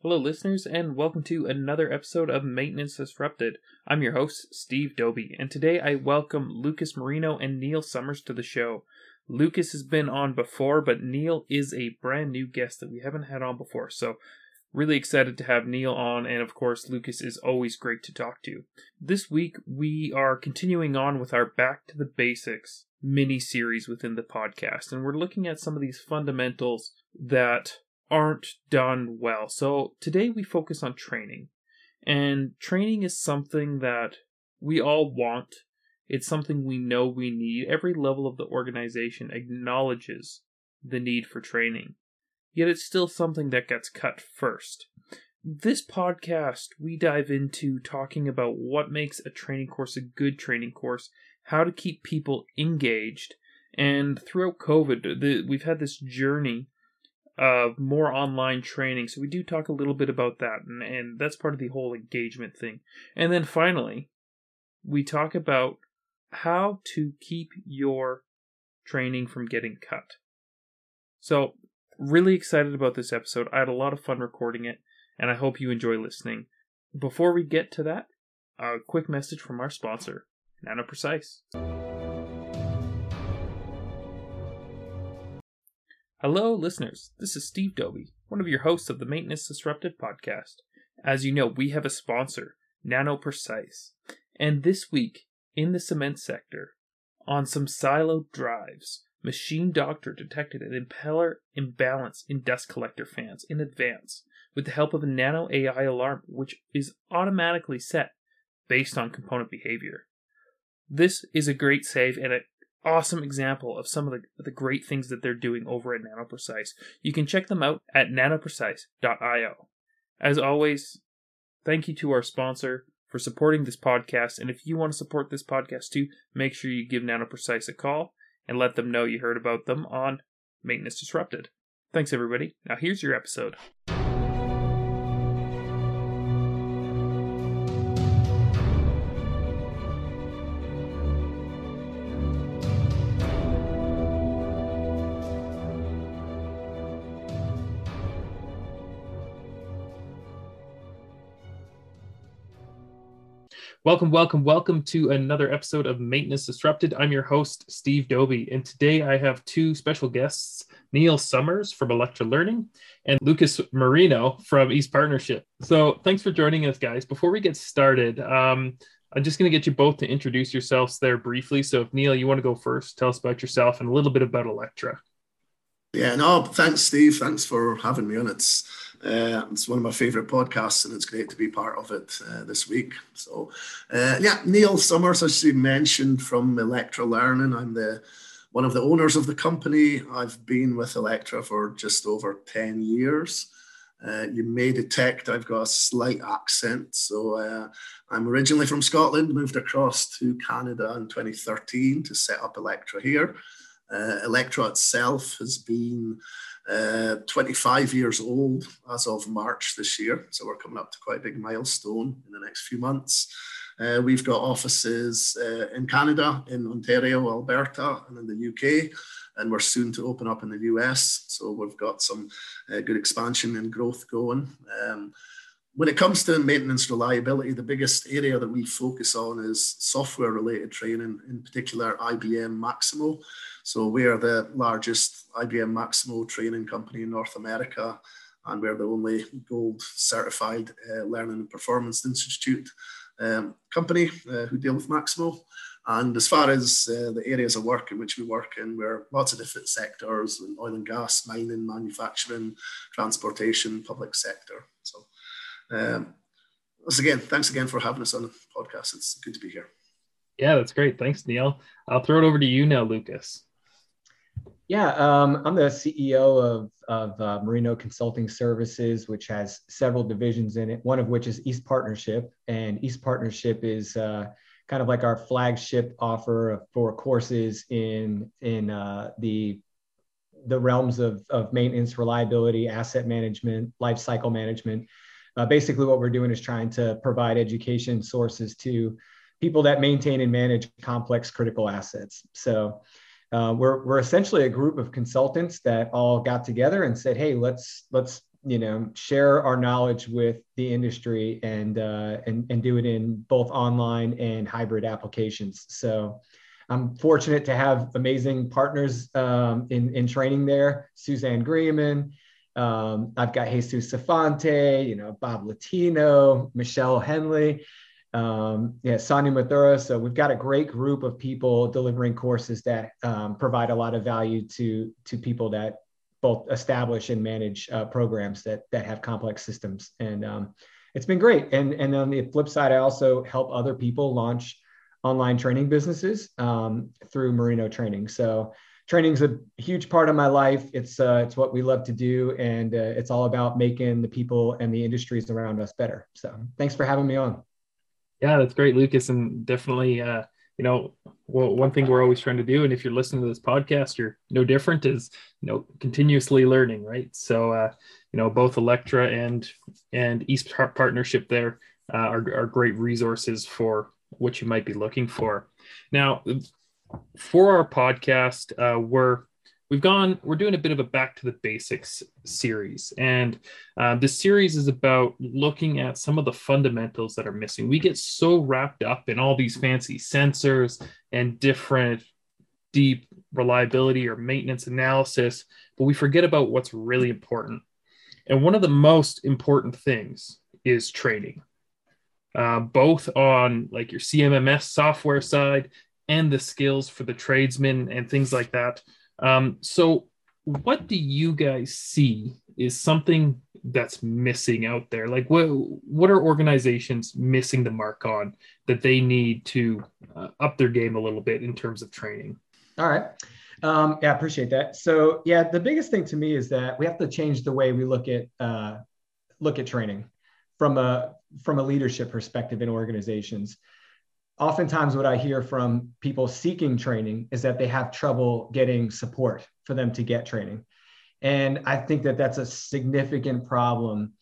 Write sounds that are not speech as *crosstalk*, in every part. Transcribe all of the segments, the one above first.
Hello, listeners, and welcome to another episode of Maintenance Disrupted. I'm your host, Steve Doby, and today I welcome Lucas Marino and Neil Summers to the show. Lucas has been on before, but Neil is a brand new guest that we haven't had on before, so really excited to have Neil on, and of course, Lucas is always great to talk to. This week, we are continuing on with our Back to the Basics mini series within the podcast, and we're looking at some of these fundamentals that aren't done well. So today we focus on training. And training is something that we all want. It's something we know we need. Every level of the organization acknowledges the need for training. Yet it's still something that gets cut first. This podcast, we dive into talking about what makes a training course a good training course, how to keep people engaged, and throughout COVID, the, we've had this journey of more online training. So we do talk a little bit about that, and, and that's part of the whole engagement thing. And then finally, we talk about how to keep your training from getting cut. So, really excited about this episode. I had a lot of fun recording it, and I hope you enjoy listening. Before we get to that, a quick message from our sponsor, NanoPrecise. Hello, listeners. This is Steve Doby, one of your hosts of the Maintenance Disrupted podcast. As you know, we have a sponsor, NanoPrecise. And this week, in the cement sector, on some siloed drives, Machine Doctor detected an impeller imbalance in dust collector fans in advance with the help of a nano AI alarm, which is automatically set based on component behavior. This is a great save and it awesome example of some of the, the great things that they're doing over at NanoPrecise. You can check them out at nanoprecise.io. As always, thank you to our sponsor for supporting this podcast. And if you want to support this podcast too, make sure you give NanoPrecise a call and let them know you heard about them on Maintenance Disrupted. Thanks, everybody. Now, here's your episode. Welcome, welcome, welcome to another episode of Maintenance Disrupted. I'm your host, Steve Doby, and today I have two special guests Neil Summers from Electra Learning and Lucas Marino from East Partnership. So, thanks for joining us, guys. Before we get started, um, I'm just going to get you both to introduce yourselves there briefly. So, if Neil, you want to go first, tell us about yourself and a little bit about Electra. Yeah, no, thanks, Steve. Thanks for having me on. It's uh, it's one of my favourite podcasts, and it's great to be part of it uh, this week. So, uh, yeah, Neil Summers, as you mentioned, from Electra Learning. I'm the one of the owners of the company. I've been with Electra for just over ten years. Uh, you may detect I've got a slight accent. So uh, I'm originally from Scotland, moved across to Canada in 2013 to set up Electra here. Uh, Electra itself has been uh, 25 years old as of March this year. So we're coming up to quite a big milestone in the next few months. Uh, we've got offices uh, in Canada, in Ontario, Alberta, and in the UK, and we're soon to open up in the US. So we've got some uh, good expansion and growth going. Um, when it comes to maintenance reliability, the biggest area that we focus on is software related training, in particular IBM Maximo. So we are the largest IBM Maximo training company in North America, and we're the only gold certified uh, Learning and Performance Institute um, company uh, who deal with Maximo. And as far as uh, the areas of work in which we work in, we're lots of different sectors, oil and gas, mining, manufacturing, transportation, public sector. So um, once again, thanks again for having us on the podcast. It's good to be here. Yeah, that's great. Thanks, Neil. I'll throw it over to you now, Lucas. Yeah, um, I'm the CEO of, of uh, Marino Consulting Services, which has several divisions in it, one of which is East Partnership. And East Partnership is uh, kind of like our flagship offer for courses in, in uh, the, the realms of, of maintenance, reliability, asset management, life cycle management. Uh, basically, what we're doing is trying to provide education sources to people that maintain and manage complex critical assets. So, uh, we're, we're essentially a group of consultants that all got together and said, hey, let's let's you know share our knowledge with the industry and uh, and and do it in both online and hybrid applications. So I'm fortunate to have amazing partners um, in in training there. Suzanne Grieman. Um, I've got Jesus Sifonte, you know, Bob Latino, Michelle Henley, um, yeah, Sonia Mathura. So we've got a great group of people delivering courses that um, provide a lot of value to to people that both establish and manage uh, programs that that have complex systems. And um, it's been great. And and on the flip side, I also help other people launch online training businesses um, through Marino Training. So training is a huge part of my life. It's uh, it's what we love to do, and uh, it's all about making the people and the industries around us better. So thanks for having me on. Yeah, that's great, Lucas, and definitely, uh, you know, well, one thing we're always trying to do, and if you're listening to this podcast, you're no different, is you know, continuously learning, right? So, uh, you know, both Electra and and East Partnership there uh, are are great resources for what you might be looking for. Now, for our podcast, uh, we're we've gone we're doing a bit of a back to the basics series. And uh, this series is about looking at some of the fundamentals that are missing. We get so wrapped up in all these fancy sensors and different deep reliability or maintenance analysis but we forget about what's really important. And one of the most important things is training. Uh, both on like your cmms software side and the skills for the tradesmen and things like that um, so, what do you guys see is something that's missing out there? Like, what what are organizations missing the mark on that they need to uh, up their game a little bit in terms of training? All right. Um, yeah, I appreciate that. So, yeah, the biggest thing to me is that we have to change the way we look at uh, look at training from a from a leadership perspective in organizations oftentimes what I hear from people seeking training is that they have trouble getting support for them to get training. And I think that that's a significant problem,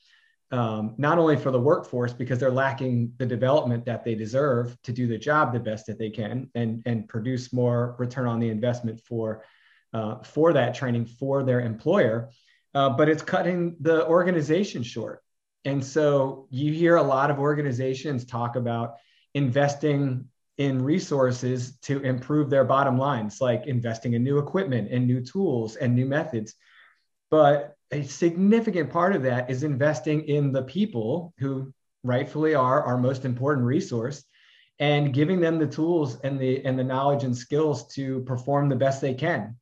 um, not only for the workforce, because they're lacking the development that they deserve to do the job the best that they can and, and produce more return on the investment for, uh, for that training for their employer, uh, but it's cutting the organization short. And so you hear a lot of organizations talk about investing in resources to improve their bottom lines, like investing in new equipment and new tools and new methods. But a significant part of that is investing in the people who rightfully are our most important resource and giving them the tools and the and the knowledge and skills to perform the best they can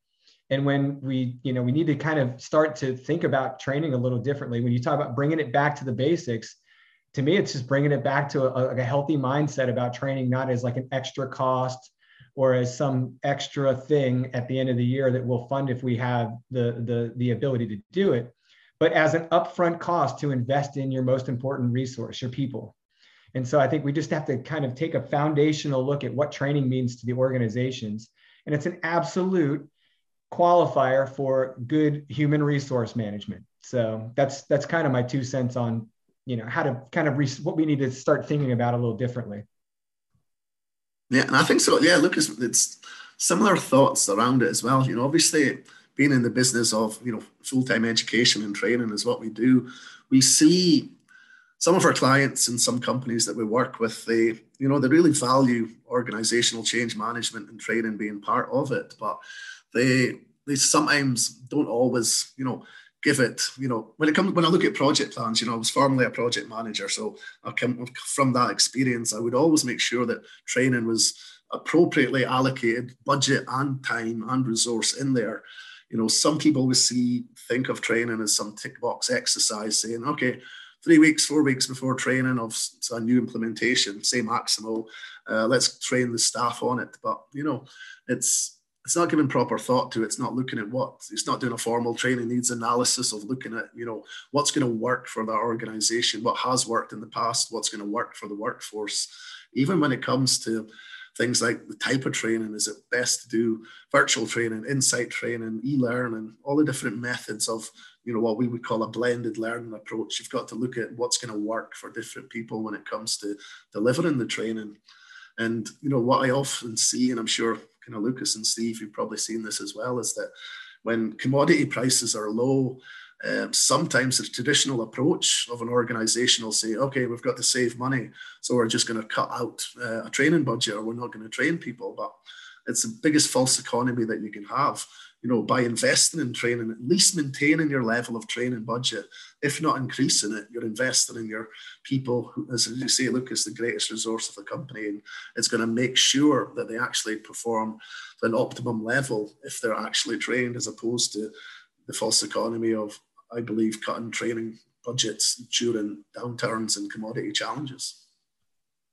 and when we you know we need to kind of start to think about training a little differently when you talk about bringing it back to the basics to me, it's just bringing it back to a, a healthy mindset about training, not as like an extra cost or as some extra thing at the end of the year that we'll fund if we have the, the, the ability to do it, but as an upfront cost to invest in your most important resource, your people. And so I think we just have to kind of take a foundational look at what training means to the organizations. And it's an absolute qualifier for good human resource management. So that's that's kind of my two cents on you know how to kind of re- what we need to start thinking about a little differently. Yeah and i think so. Yeah lucas it's similar thoughts around it as well. You know obviously being in the business of you know full-time education and training is what we do. We see some of our clients and some companies that we work with they you know they really value organizational change management and training being part of it but they they sometimes don't always you know give it, you know, when it comes when I look at project plans, you know, I was formerly a project manager, so I come from that experience. I would always make sure that training was appropriately allocated, budget and time and resource in there. You know, some people we see think of training as some tick box exercise, saying, okay, three weeks, four weeks before training of a new implementation, say Maximo, uh, let's train the staff on it. But you know, it's it's not giving proper thought to it. It's not looking at what it's not doing a formal training needs analysis of looking at, you know, what's going to work for that organization, what has worked in the past, what's going to work for the workforce. Even when it comes to things like the type of training, is it best to do virtual training, insight training, e-learning, all the different methods of, you know, what we would call a blended learning approach. You've got to look at what's going to work for different people when it comes to delivering the training. And you know what I often see, and I'm sure kind of Lucas and Steve, you've probably seen this as well, is that when commodity prices are low, Um, sometimes the traditional approach of an organization will say, okay, we've got to save money, so we're just going to cut out uh, a training budget or we're not going to train people. But it's the biggest false economy that you can have. You know, by investing in training, at least maintaining your level of training budget, if not increasing it, you're investing in your people. As you say, Lucas, the greatest resource of the company, and it's going to make sure that they actually perform at an optimum level if they're actually trained, as opposed to the false economy of, I believe, cutting training budgets during downturns and commodity challenges.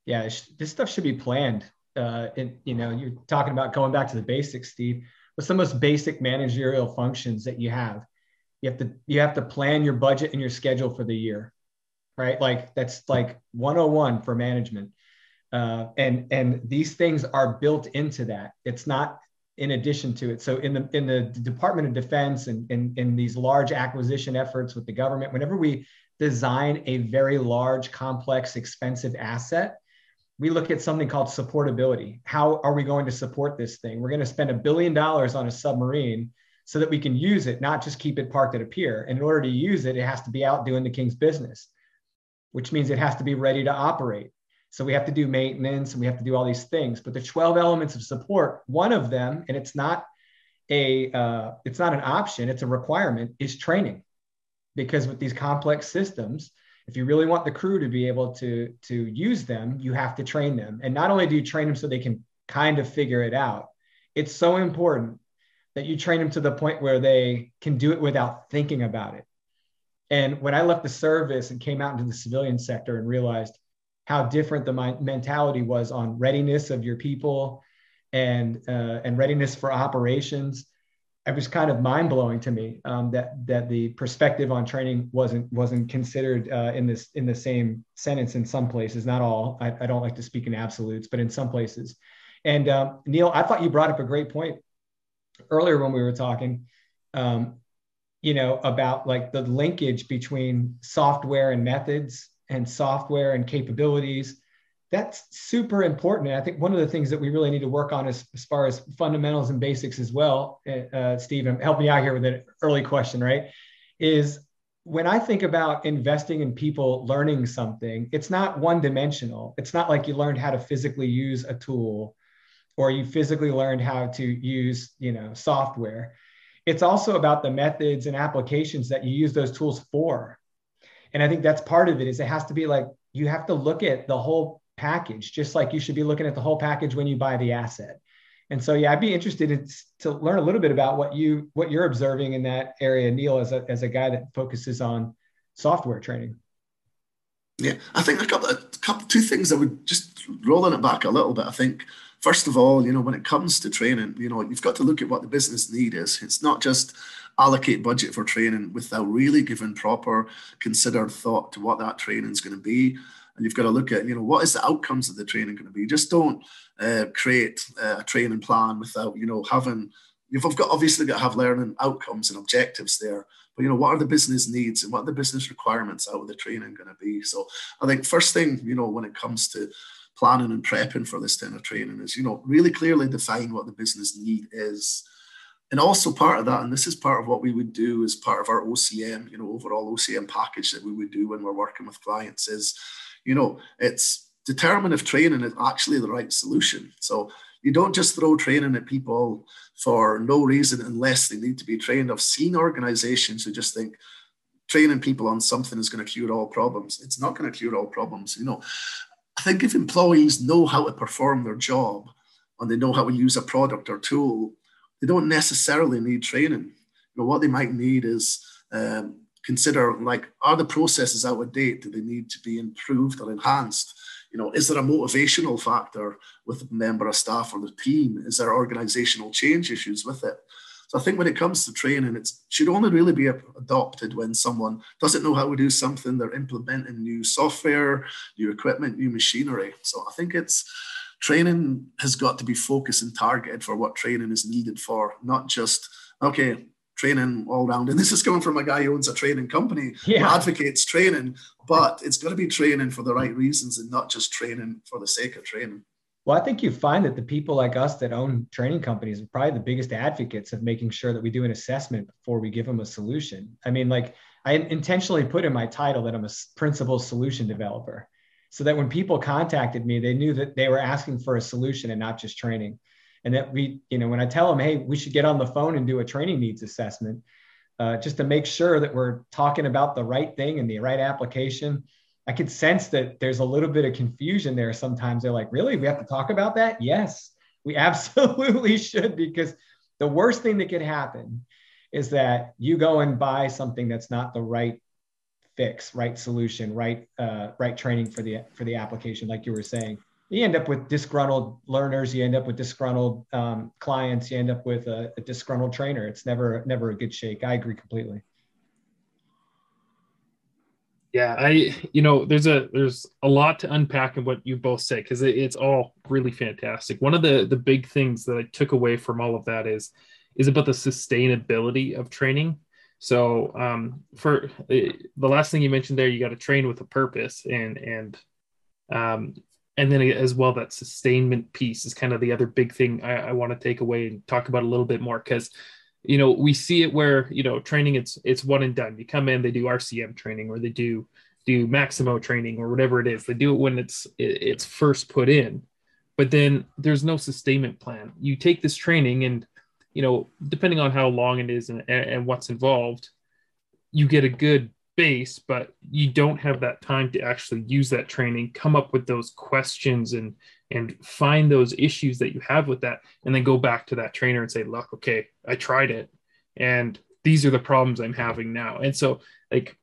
Yeah, this stuff should be planned uh, in, you know, you're talking about going back to the basics, Steve. What's the most basic managerial functions that you have? You have to you have to plan your budget and your schedule for the year, right? Like that's like 101 for management. Uh, and and these things are built into that. It's not in addition to it. So in the in the Department of Defense and in, in these large acquisition efforts with the government, whenever we design a very large, complex, expensive asset, we look at something called supportability. How are we going to support this thing? We're going to spend a billion dollars on a submarine so that we can use it, not just keep it parked at a pier. And in order to use it, it has to be out doing the king's business, which means it has to be ready to operate. So we have to do maintenance and we have to do all these things. But the 12 elements of support, one of them, and it's not a uh, it's not an option, it's a requirement, is training. Because with these complex systems, if you really want the crew to be able to to use them you have to train them. And not only do you train them so they can kind of figure it out it's so important that you train them to the point where they can do it without thinking about it. And when i left the service and came out into the civilian sector and realized how different the mentality was on readiness of your people and uh, and readiness for operations it was kind of mind blowing to me um, that that the perspective on training wasn't wasn't considered uh, in this in the same sentence in some places, not all. I, I, don't like to speak in absolutes, but in some places. And uh, Neil, I thought you brought up a great point earlier when we were talking. Um, you know about like the linkage between software and methods and software and capabilities that's super important. And I think one of the things that we really need to work on is as far as fundamentals and basics as well, uh, uh Steve, help me out here with an early question, right? Is when I think about investing in people learning something, it's not one dimensional. It's not like you learned how to physically use a tool or you physically learned how to use, you know, software. It's also about the methods and applications that you use those tools for. And I think that's part of it is it has to be like you have to look at the whole package, just like you should be looking at the whole package when you buy the asset. And so, yeah, I'd be interested in, to learn a little bit about what you what you're observing in that area, Neil, as a as a guy that focuses on software training. Yeah, I think a couple, a couple, two things that would just rolling it back a little bit. I think first of all, you know, when it comes to training, you know, you've got to look at what the business need is. It's not just allocate budget for training without really giving proper considered thought to what that training is going to be and you've got to look at you know what is the outcomes of the training going to be? Just don't uh, create uh, a training plan without you know having you've got obviously got to have learning outcomes and objectives there but you know what are the business needs and what are the business requirements out of the training going to be? So i think first thing you know when it comes to planning and prepping for this kind of training is you know really clearly define what the business need is. And also part of that, and this is part of what we would do as part of our OCM, you know, overall OCM package that we would do when we're working with clients is you know, it's determine if training is actually the right solution. So you don't just throw training at people for no reason unless they need to be trained. I've seen organizations who just think training people on something is going to cure all problems. It's not going to cure all problems. You know, I think if employees know how to perform their job and they know how to use a product or tool, they don't necessarily need training. You know, what they might need is um, consider like are the processes out of date? Do they need to be improved or enhanced? You know is there a motivational factor with a member of staff or the team? Is there organizational change issues with it? So i think when it comes to training it should only really be adopted when someone doesn't know how to do something they're implementing new software new equipment new machinery. So i think it's training has got to be focused and targeted for what training is needed for not just okay training all round. And this is coming from a guy who owns a training company yeah. who advocates training, but it's got to be training for the right reasons and not just training for the sake of training. Well, I think you find that the people like us that own training companies are probably the biggest advocates of making sure that we do an assessment before we give them a solution. I mean, like I intentionally put in my title that I'm a principal solution developer so that when people contacted me, they knew that they were asking for a solution and not just training. And that we, you know, when I tell them, hey, we should get on the phone and do a training needs assessment, uh, just to make sure that we're talking about the right thing and the right application I could sense that there's a little bit of confusion there. Sometimes they're like, really? We have to talk about that? Yes, we *laughs* absolutely should, because the worst thing that could happen is that you go and buy something that's not the right fix, right solution, right, uh, right training for the for the application, like you were saying. You end up with disgruntled learners. You end up with disgruntled um, clients. You end up with a, a disgruntled trainer. It's never never a good shake. I agree completely yeah i you know there's a there's a lot to unpack in what you both say because it, it's all really fantastic one of the the big things that i took away from all of that is is about the sustainability of training so um, for eh, the last thing you mentioned there you got to train with a purpose and and um, and then as well that sustainment piece is kind of the other big thing i, I want to take away and talk about a little bit more because you know we see it where you know training it's it's one and done. You come in they do rcm training or they do do maximo training or whatever it is. They do it when it's it's first put in. But then there's no sustainment plan. You take this training and you know depending on how long it is and, and what's involved you get a good base but you don't have that time to actually use that training come up with those questions and and find those issues that you have with that and then go back to that trainer and say look okay i tried it and these are the problems i'm having now. And so like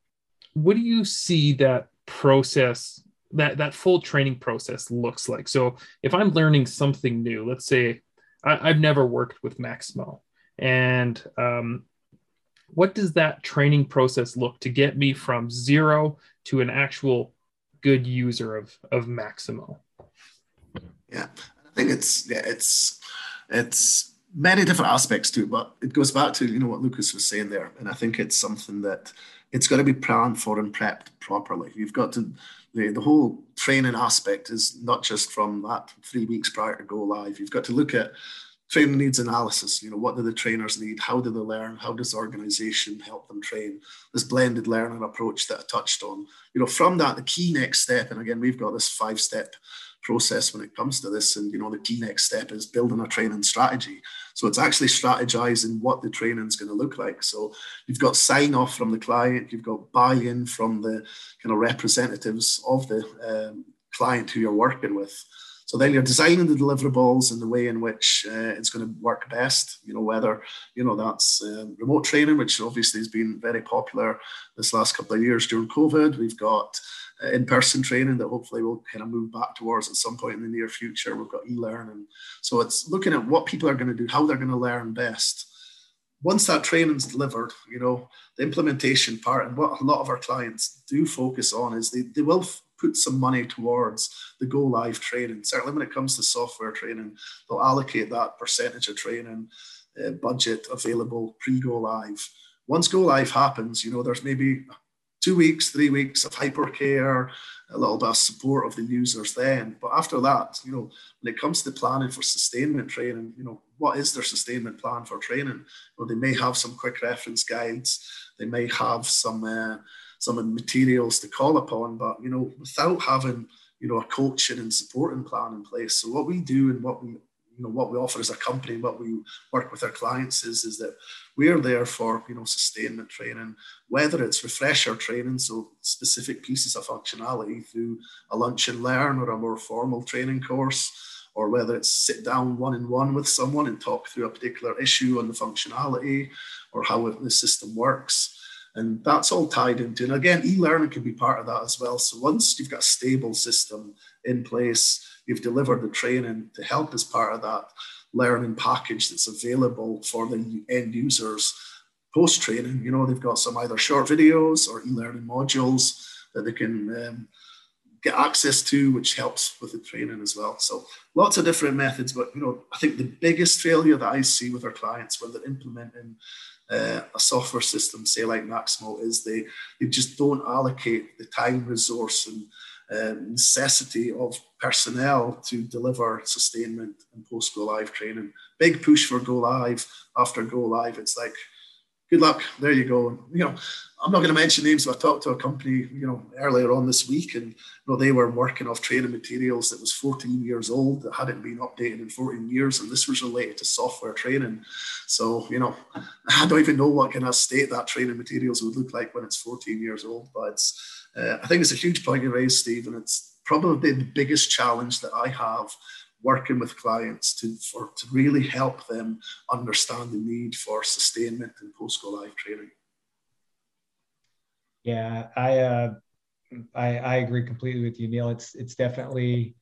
what do you see that process that that full training process looks like? So if i'm learning something new let's say I, have never worked with maximo and um, what does that training process look to get me from zero to an actual good user of of maximo yeah, I think it's yeah, it's it's many different aspects to it, but it goes back to you know what Lucas was saying there, and I think it's something that it's got to be planned for and prepped properly. You've got to the, the whole training aspect is not just from that three weeks prior to go live. You've got to look at training needs analysis. You know, what do the trainers need? How do they learn? How does the organization help them train? This blended learning approach that I touched on. You know, from that, the key next step, and again, we've got this five step process when it comes to this. And you know, the key next step is building a training strategy. So it's actually strategizing what the training is going to look like. So you've got sign off from the client, you've got buy-in from the kind of representatives of the um, client who you're working with. So then you're designing the deliverables and the way in which uh, it's going to work best. You know whether you know that's um, remote training, which obviously has been very popular this last couple of years during COVID. We've got uh, in-person training that hopefully we'll kind of move back towards at some point in the near future. We've got e-learning, so it's looking at what people are going to do, how they're going to learn best. Once that training's delivered, you know the implementation part, and what a lot of our clients do focus on is they, they will put some money towards the go live training. Certainly, when it comes to software training, they'll allocate that percentage of training uh, budget available pre go live. Once go live happens, you know, there's maybe two weeks, three weeks of hypercare, a little bit of support of the users then. But after that, you know, when it comes to planning for sustainment training, you know, what is their sustainment plan for training? Well, they may have some quick reference guides, they may have some uh, some of the materials to call upon, but you know, without having you know a coaching and supporting plan in place. So what we do and what we you know what we offer as a company, what we work with our clients is is that we are there for you know sustainment training, whether it's refresher training, so specific pieces of functionality through a lunch and learn or a more formal training course, or whether it's sit down one on one with someone and talk through a particular issue on the functionality or how the system works. And that's all tied into, and again, e-learning can be part of that as well. So once you've got a stable system in place, you've delivered the training to help as part of that learning package that's available for the end users post training. You know, they've got some either short videos or e learning modules that they can um, get access to, which helps with the training as well. So lots of different methods, but you know, I think the biggest failure that I see with our clients when they're implementing uh, a software system, say like Maximo, is they they just don't allocate the time, resource, and uh, necessity of personnel to deliver sustainment and post go live training. Big push for go live after go live. It's like, good luck. There you go. You know, I'm not going to mention names, but I talked to a company, you know, earlier on this week, and you know they were working off training materials that was 14 years old that hadn't been updated in 14 years, and this was related to software training. So, you know, I don't even know what kind of state that training materials would look like when it's 14 years old. But it's, uh, I think it's a huge point you raised, Steve, and it's probably the biggest challenge that I have working with clients to for to really help them understand the need for sustainment and post go live training. Yeah, I, uh, I I agree completely with you, Neil. It's it's definitely,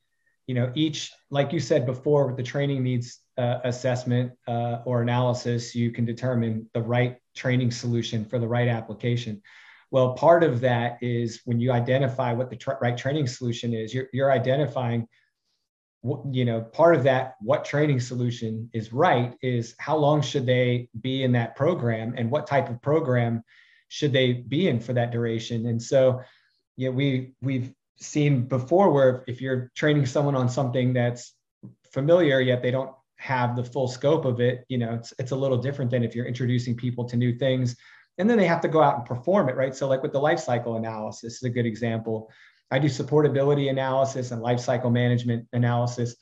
you know, each like you said before with the training needs uh, assessment uh, or analysis, you can determine the right training solution for the right application. Well, part of that is when you identify what the tra- right training solution is, you're, you're identifying, you know, part of that, what training solution is right is how long should they be in that program and what type of program should they be in for that duration? And so, yeah, we we've seen before where if you're training someone on something that's familiar yet they don't have the full scope of it, you know, it's it's a little different than if you're introducing people to new things and then they have to go out and perform it, right? So like with the life cycle analysis is a good example. I do supportability analysis and life cycle management analysis.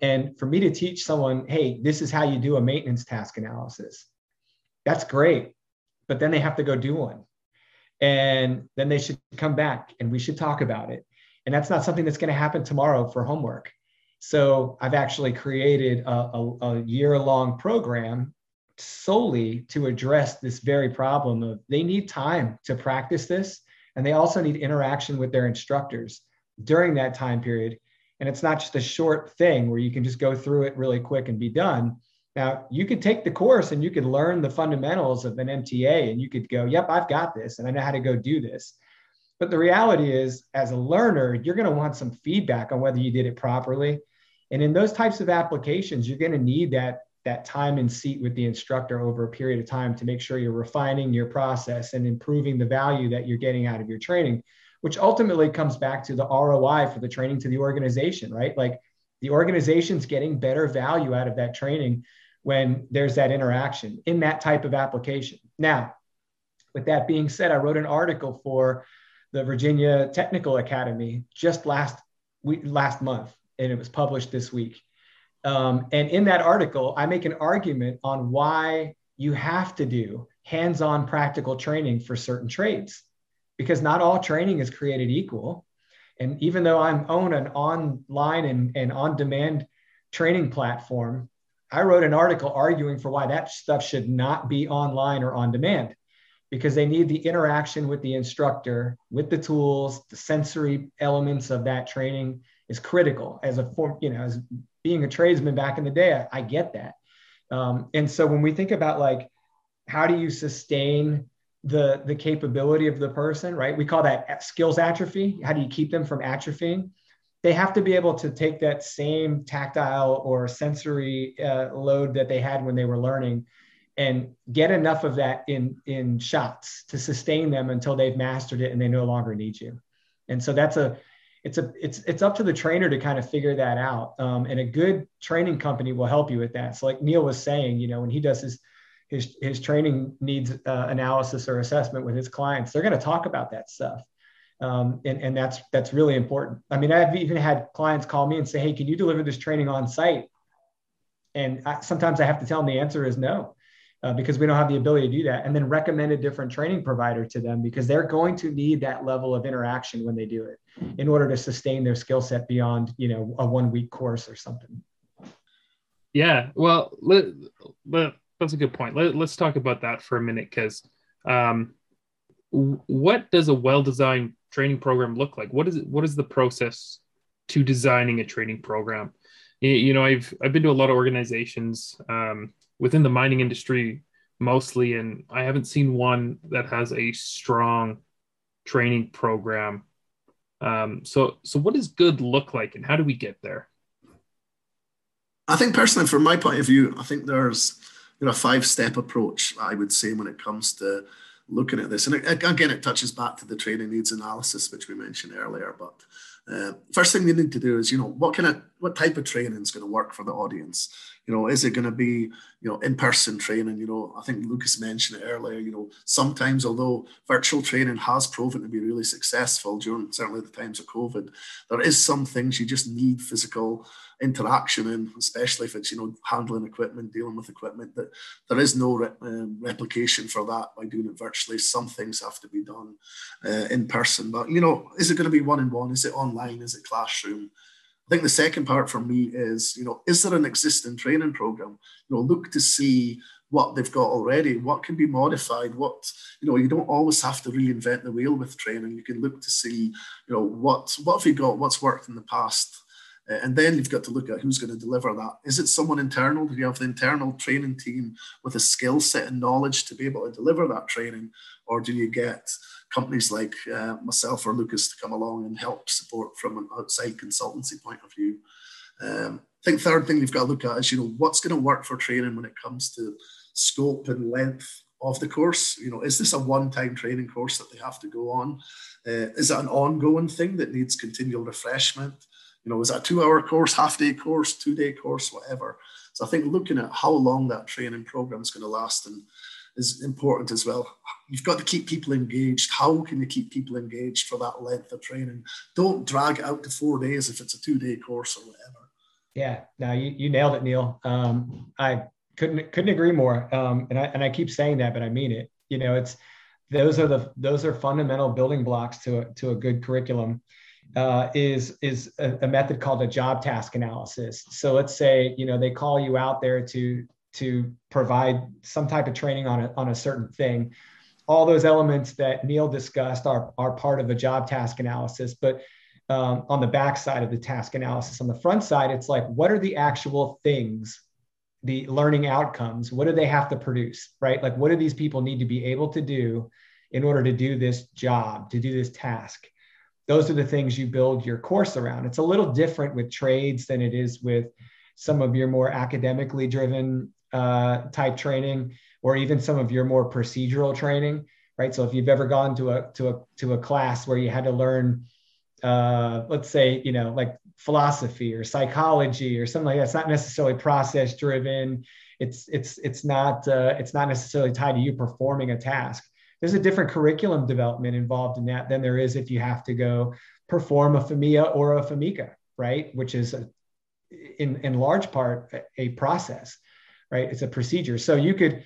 And for me to teach someone, hey, this is how you do a maintenance task analysis, that's great but then they have to go do one. And then they should come back and we should talk about it. And that's not something that's going to happen tomorrow for homework. So I've actually created a, a, a year long program solely to address this very problem of they need time to practice this and they also need interaction with their instructors during that time period and it's not just a short thing where you can just go through it really quick and be done now, you could take the course and you could learn the fundamentals of an MTA and you could go, yep, I've got this and I know how to go do this. But the reality is, as a learner, you're going to want some feedback on whether you did it properly. And in those types of applications, you're going to need that, that time and seat with the instructor over a period of time to make sure you're refining your process and improving the value that you're getting out of your training, which ultimately comes back to the ROI for the training to the organization, right? Like the organization's getting better value out of that training when there's that interaction in that type of application. Now, with that being said, I wrote an article for the Virginia Technical Academy just last week, last month, and it was published this week. Um, and in that article, I make an argument on why you have to do hands-on practical training for certain trades, because not all training is created equal. And even though I'm own an online and, and on-demand training platform, I wrote an article arguing for why that stuff should not be online or on demand because they need the interaction with the instructor, with the tools, the sensory elements of that training is critical as a form, you know, as being a tradesman back in the day, I, I get that. Um, and so when we think about like, how do you sustain the, the capability of the person, right? We call that skills atrophy. How do you keep them from atrophying? they have to be able to take that same tactile or sensory uh, load that they had when they were learning and get enough of that in in shots to sustain them until they've mastered it and they no longer need you and so that's a it's a it's it's up to the trainer to kind of figure that out um, and a good training company will help you with that so like neil was saying you know when he does his his, his training needs uh, analysis or assessment with his clients they're going to talk about that stuff um, and, and that's that's really important. I mean, I've even had clients call me and say, "Hey, can you deliver this training on site?" And I, sometimes I have to tell them the answer is no, uh, because we don't have the ability to do that. And then recommend a different training provider to them because they're going to need that level of interaction when they do it in order to sustain their skill set beyond you know a one week course or something. Yeah, well, let, let, that's a good point. Let, us talk about that for a minute because um, what does a well-designed training program look like? What is it? What is the process to designing a training program? You know, I've I've been to a lot of organizations um, within the mining industry mostly, and I haven't seen one that has a strong training program. Um, so, so what does good look like, and how do we get there? I think personally, from my point of view, I think there's you know a five step approach. I would say when it comes to looking at this. And again, it touches back to the training needs analysis, which we mentioned earlier. But uh, first thing you need to do is, you know, what kind of what type of training is going to work for the audience? You know, is it going to be, you know, in-person training? You know, I think Lucas mentioned it earlier. You know, sometimes although virtual training has proven to be really successful during certainly the times of COVID, there is some things you just need physical interaction in, especially if it's you know handling equipment, dealing with equipment. That there is no re- um, replication for that by doing it virtually. Some things have to be done uh, in person. But you know, is it going to be one in one? Is it online? Is it classroom? I think the second part for me is, you know, is there an existing training program? You know, look to see what they've got already, what can be modified, what, you know, you don't always have to reinvent the wheel with training. You can look to see, you know, what what have you got, what's worked in the past, uh, and then you've got to look at who's going to deliver that. Is it someone internal? Do you have the internal training team with a skill set and knowledge to be able to deliver that training? Or do you get companies like uh, myself or Lucas to come along and help support from an outside consultancy point of view? Um, I think third thing you've got to look at is, you know, what's going to work for training when it comes to scope and length of the course. You know, is this a one-time training course that they have to go on? Uh, is it an ongoing thing that needs continual refreshment? You know, is that a two hour course, half day course, two day course, whatever? So I think looking at how long that training program is going to last and is important as well. You've got to keep people engaged. How can you keep people engaged for that length of training? Don't drag it out to four days if it's a two day course or whatever. Yeah, now you, you nailed it, Neil. Um, I couldn't couldn't agree more. Um, and I and I keep saying that, but I mean it. You know, it's those are the those are fundamental building blocks to a, to a good curriculum uh, is is a, a, method called a job task analysis. So let's say you know they call you out there to to provide some type of training on a, on a certain thing. All those elements that Neil discussed are, are part of a job task analysis, but um, on the back side of the task analysis, on the front side, it's like what are the actual things, the learning outcomes? What do they have to produce, right? Like what do these people need to be able to do in order to do this job, to do this task? those are the things you build your course around. It's a little different with trades than it is with some of your more academically driven uh, type training, or even some of your more procedural training, right? So if you've ever gone to a to a to a class where you had to learn, uh, let's say, you know, like philosophy or psychology or something like that, it's not necessarily process driven. It's it's it's not uh, it's not necessarily tied to you performing a task there's a different curriculum development involved in that than there is if you have to go perform a FMEA or a FMECA, right? Which is a, in, in large part a process, right? It's a procedure. So you could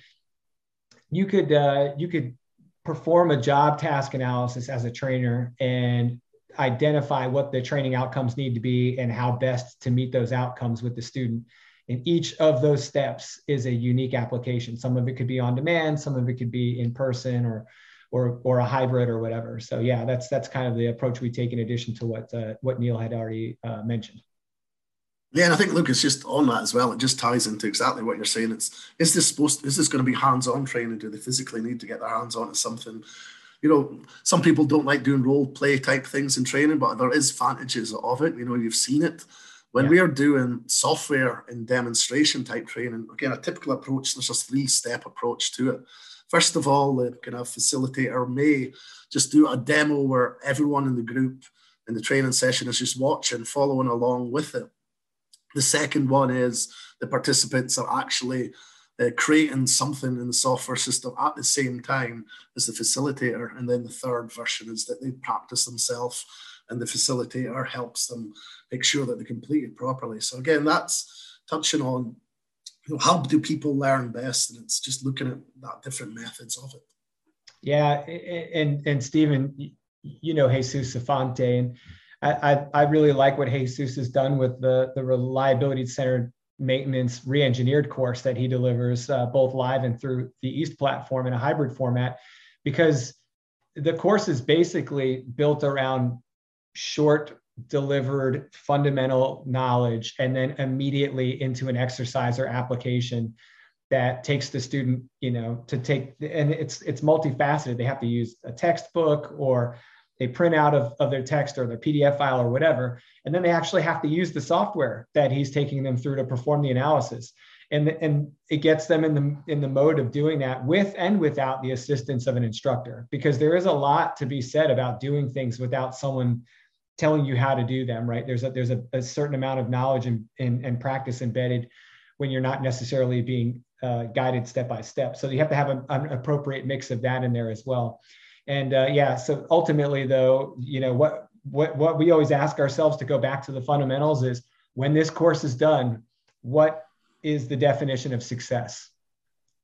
you could uh, you could perform a job task analysis as a trainer and identify what the training outcomes need to be and how best to meet those outcomes with the student and each of those steps is a unique application. Some of it could be on demand, some of it could be in person or or or a hybrid or whatever. So yeah, that's that's kind of the approach we take in addition to what uh, what Neil had already uh, mentioned. Yeah, and I think Lucas just on that as well. It just ties into exactly what you're saying. It's is this supposed is this going to be hands-on training? Do they physically need to get their hands on to something? You know, some people don't like doing role play type things in training, but there is advantages of it. You know, you've seen it. When yeah. we are doing software and demonstration type training, again, a typical approach, there's a three step approach to it. First of all, the kind of facilitator may just do a demo where everyone in the group in the training session is just watching, following along with it. The second one is the participants are actually uh, creating something in the software system at the same time as the facilitator. And then the third version is that they practice themselves and the facilitator helps them make sure that they complete it properly. So again, that's touching on you know, how do people learn best, and it's just looking at that different methods of it. Yeah, and and Stephen, you know Jesus Sifonte, and I, I really like what Jesus has done with the the reliability centered maintenance re-engineered course that he delivers uh, both live and through the East platform in a hybrid format, because the course is basically built around short delivered fundamental knowledge and then immediately into an exercise or application that takes the student you know to take and it's it's multifaceted. They have to use a textbook or they print out of, of their text or their pdf file or whatever and then they actually have to use the software that he's taking them through to perform the analysis. And and it gets them in the in the mode of doing that with and without the assistance of an instructor because there is a lot to be said about doing things without someone telling you how to do them right? There's a there's a, a certain amount of knowledge and, and, and practice embedded when you're not necessarily being uh, guided step by step. So you have to have a, an appropriate mix of that in there as well and uh, yeah so ultimately though you know what what what we always ask ourselves to go back to the fundamentals is when this course is done what is the definition of success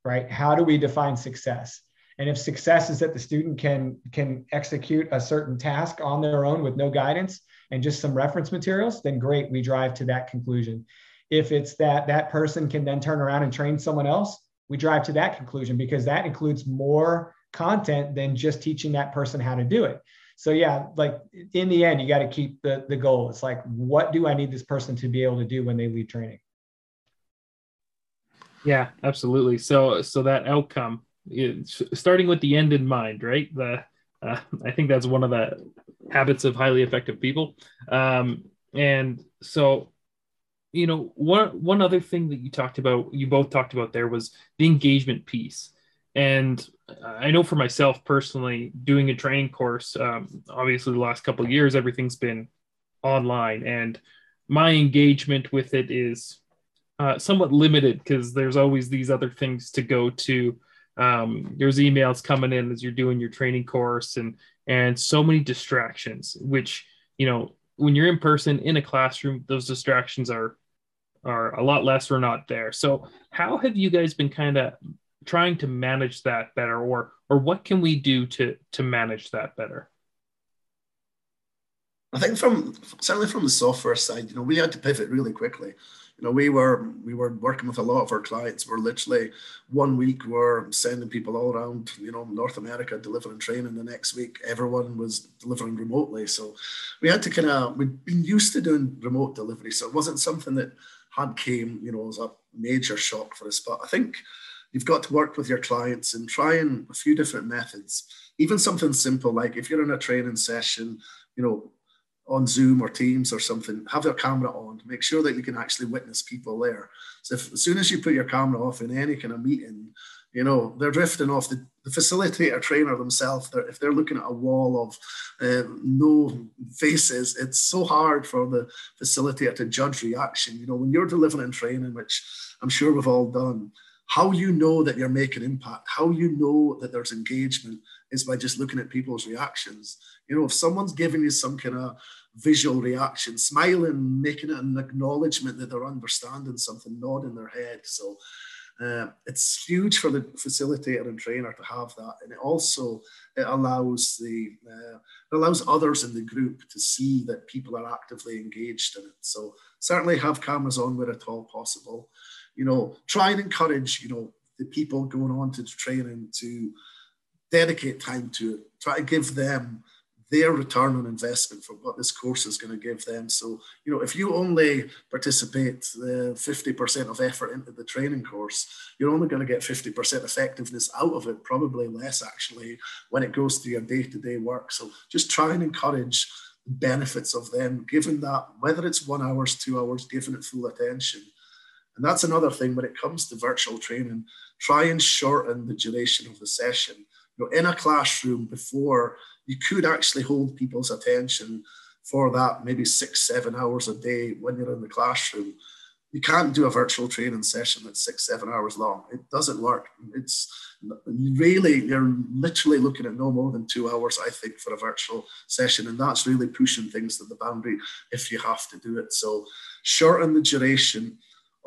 right? How do we define success? And if success is that the student can can execute a certain task on their own with no guidance and just some reference materials then great we drive to that conclusion. If it's that that person can then turn around and train someone else we drive to that conclusion because that includes more content than just teaching that person how to do it. So yeah like in the end you got to keep the the goal. It's like what do i need this person to be able to do when they leave training? Yeah absolutely. So so that outcome starting with the end in mind right? The uh, i think that's one of the habits of highly effective people. Um, and so you know one one other thing that you talked about you both talked about there was the engagement piece and I know for myself personally, doing a training course, um, obviously the last couple of years, everything's been online, and my engagement with it is uh, somewhat limited because there's always these other things to go to. Um, there's emails coming in as you're doing your training course, and and so many distractions. Which you know, when you're in person in a classroom, those distractions are are a lot less or not there. So, how have you guys been kind of trying to manage that better or or what can we do to to manage that better? I think from certainly from the software side you know we had to pivot really quickly. You know we were we were working with a lot of our clients. We're literally one week we're sending people all around you know north america delivering training. The next week everyone was delivering remotely. So we had to kind of we'd been used to doing remote delivery. So it wasn't something that had came you know as a major shock for us. But i think you've got to work with your clients and try and a few different methods. Even something simple like if you're in a training session, you know, on Zoom or Teams or something, have your camera on. Make sure that you can actually witness people there. So if, as soon as you put your camera off in any kind of meeting, you know they're drifting off. The, the facilitator trainer themselves, they're, if they're looking at a wall of uh, no faces, it's so hard for the facilitator to judge reaction. You know, when you're delivering training, which I'm sure we've all done, how you know that you're making impact, how you know that there's engagement is by just looking at people's reactions. You know, if someone's giving you some kind of visual reaction, smiling, making it an acknowledgement that they're understanding something, nodding their head. So uh, it's huge for the facilitator and trainer to have that, and it also it allows the uh, it allows others in the group to see that people are actively engaged in it. So certainly have cameras on where at all possible you know, try and encourage, you know, the people going on to training to dedicate time to it. Try to give them their return on investment for what this course is going to give them. So, you know, if you only participate uh, the 50% of effort into the training course, you're only going to get 50% effectiveness out of it, probably less actually when it goes to your day to day work. So just try and encourage the benefits of them, given that whether it's one hours, two hours, giving it full attention and that's another thing when it comes to virtual training, try and shorten the duration of the session. You know, in a classroom before, you could actually hold people's attention for that maybe six, seven hours a day when you're in the classroom. You can't do a virtual training session that's six, seven hours long. It doesn't work. It's really, you're literally looking at no more than two hours, I think, for a virtual session. And that's really pushing things to the boundary if you have to do it. So shorten the duration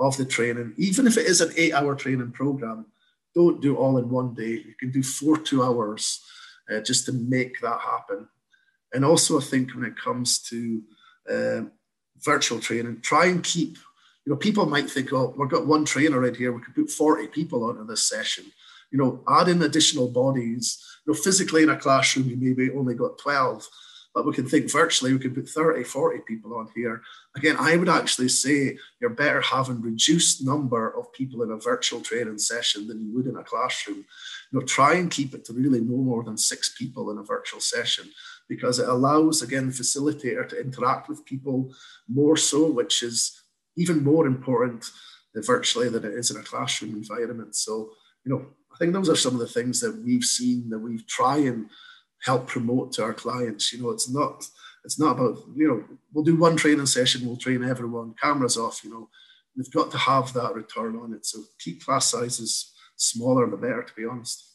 of the training, even if it is an eight hour training program, don't do all in one day. You can do four two hours uh, just to make that happen. And also, I think when it comes to uh, virtual training, try and keep, you know, people might think, oh, we've got one trainer right here, we could put 40 people onto this session. You know, add in additional bodies. You know, physically in a classroom, you maybe only got 12 but we can think virtually, we could put 30, 40 people on here. Again, I would actually say you're better having reduced number of people in a virtual training session than you would in a classroom. You know, try and keep it to really no more than six people in a virtual session because it allows, again, facilitator to interact with people more so, which is even more important virtually than it is in a classroom environment. So, you know, I think those are some of the things that we've seen that we try and help promote to our clients. You know, it's not it's not about you know we'll do one training session, we'll train everyone, cameras off. You know, we've got to have that return on it. So keep class sizes smaller the better, to be honest.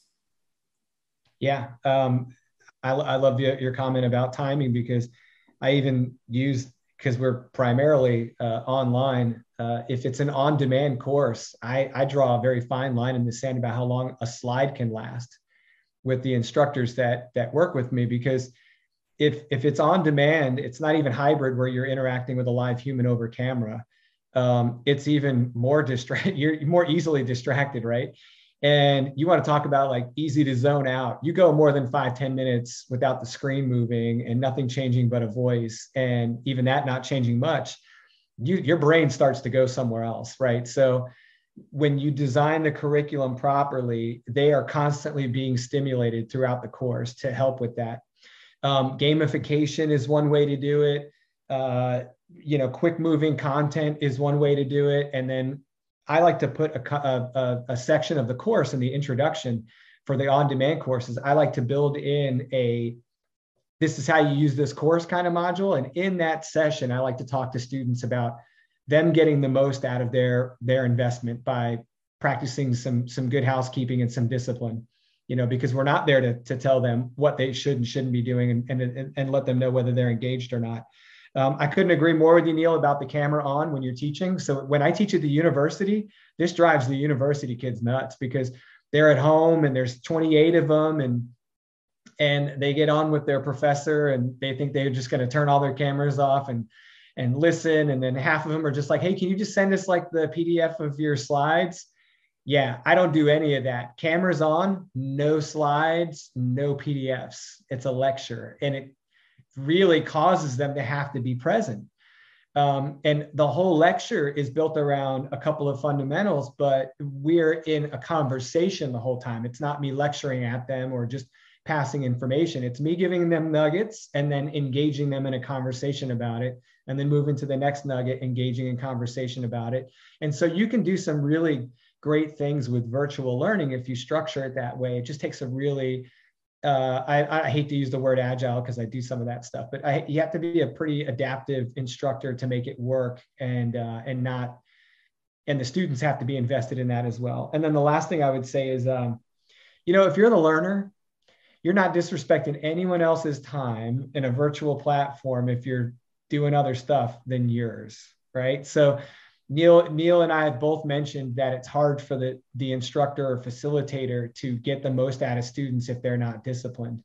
Yeah, um, I, I love your, your comment about timing because I even use because we're primarily uh, online. Uh, if it's an on-demand course, I, I draw a very fine line in the sand about how long a slide can last with the instructors that that work with me because if if it's on demand, it's not even hybrid where you're interacting with a live human over camera. Um, it's even more distracted. *laughs* You're more easily distracted, right? And you want to talk about like easy to zone out. You go more than five ten minutes without the screen moving and nothing changing but a voice, and even that not changing much. You, your brain starts to go somewhere else, right? So when you design the curriculum properly, they are constantly being stimulated throughout the course to help with that. Um, gamification is one way to do it. Uh, you know, quick moving content is one way to do it. And then I like to put a, a, a section of the course in the introduction for the on demand courses. I like to build in a this is how you use this course kind of module. And in that session, I like to talk to students about them getting the most out of their their investment by practicing some some good housekeeping and some discipline you know, because we're not there to, to tell them what they should and shouldn't be doing and, and, and let them know whether they're engaged or not. Um, I couldn't agree more with you, Neil, about the camera on when you're teaching. So when I teach at the university, this drives the university kids nuts because they're at home and there's 28 of them and and they get on with their professor and they think they're just going to turn all their cameras off and and listen and then half of them are just like hey can you just send us like the pdf of your slides yeah, I don't do any of that. Cameras on, no slides, no PDFs. It's a lecture and it really causes them to have to be present. Um, and the whole lecture is built around a couple of fundamentals, but we're in a conversation the whole time. It's not me lecturing at them or just passing information. It's me giving them nuggets and then engaging them in a conversation about it, and then move into the next nugget, engaging in conversation about it. And so you can do some really great things with virtual learning if you structure it that way. It just takes a really uh, I, I, hate to use the word agile because I do some of that stuff, but I, you have to be a pretty adaptive instructor to make it work and uh, and not and the students have to be invested in that as well. And then the last thing I would say is, um, you know, if you're the learner, you're not disrespecting anyone else's time in a virtual platform if you're doing other stuff than yours, right? So Neil, Neil and I have both mentioned that it's hard for the, the instructor or facilitator to get the most out of students if they're not disciplined.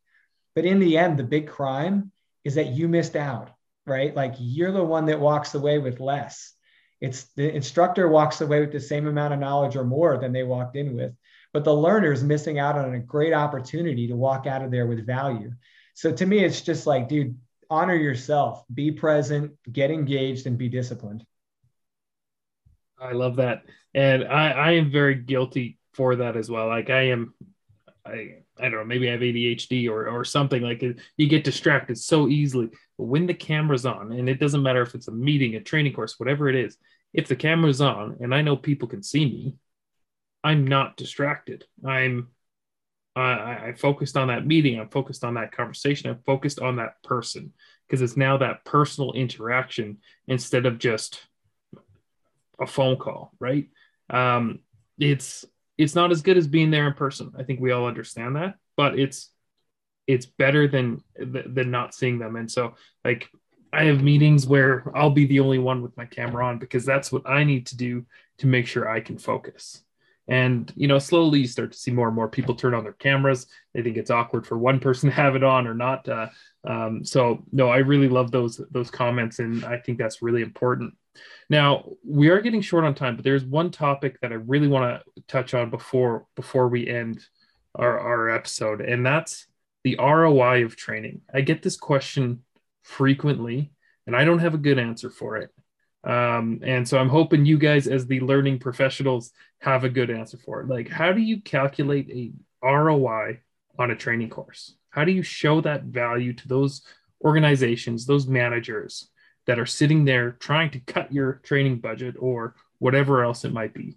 But in the end, the big crime is that you missed out, right? Like you're the one that walks away with less. It's the instructor walks away with the same amount of knowledge or more than they walked in with, but the learner is missing out on a great opportunity to walk out of there with value. So to me, it's just like, dude, honor yourself, be present, get engaged, and be disciplined. I love that, and I I am very guilty for that as well. Like I am, I I don't know, maybe I have ADHD or or something. Like you get distracted so easily. But when the camera's on, and it doesn't matter if it's a meeting, a training course, whatever it is, if the camera's on, and I know people can see me, I'm not distracted. I'm I, I focused on that meeting. I'm focused on that conversation. I'm focused on that person because it's now that personal interaction instead of just a phone call, right? Um, it's it's not as good as being there in person. I think we all understand that, but it's it's better than than not seeing them. And so, like, I have meetings where I'll be the only one with my camera on because that's what I need to do to make sure I can focus. And you know, slowly you start to see more and more people turn on their cameras. They think it's awkward for one *laughs* person to have it on or not. Uh, um, so no, I really love those those comments, and I think that's really important. Now we are getting short on time, but there's one topic that I really want to touch on before before we end our, our episode, and that's the ROI of training. I get this question frequently, and I don't have a good answer for it. Um, and so I'm hoping you guys, as the learning professionals, have a good answer for it. Like, how do you calculate a ROI on a training course? How do you show that value to those organizations, those managers that are sitting there trying to cut your training budget or whatever else it might be?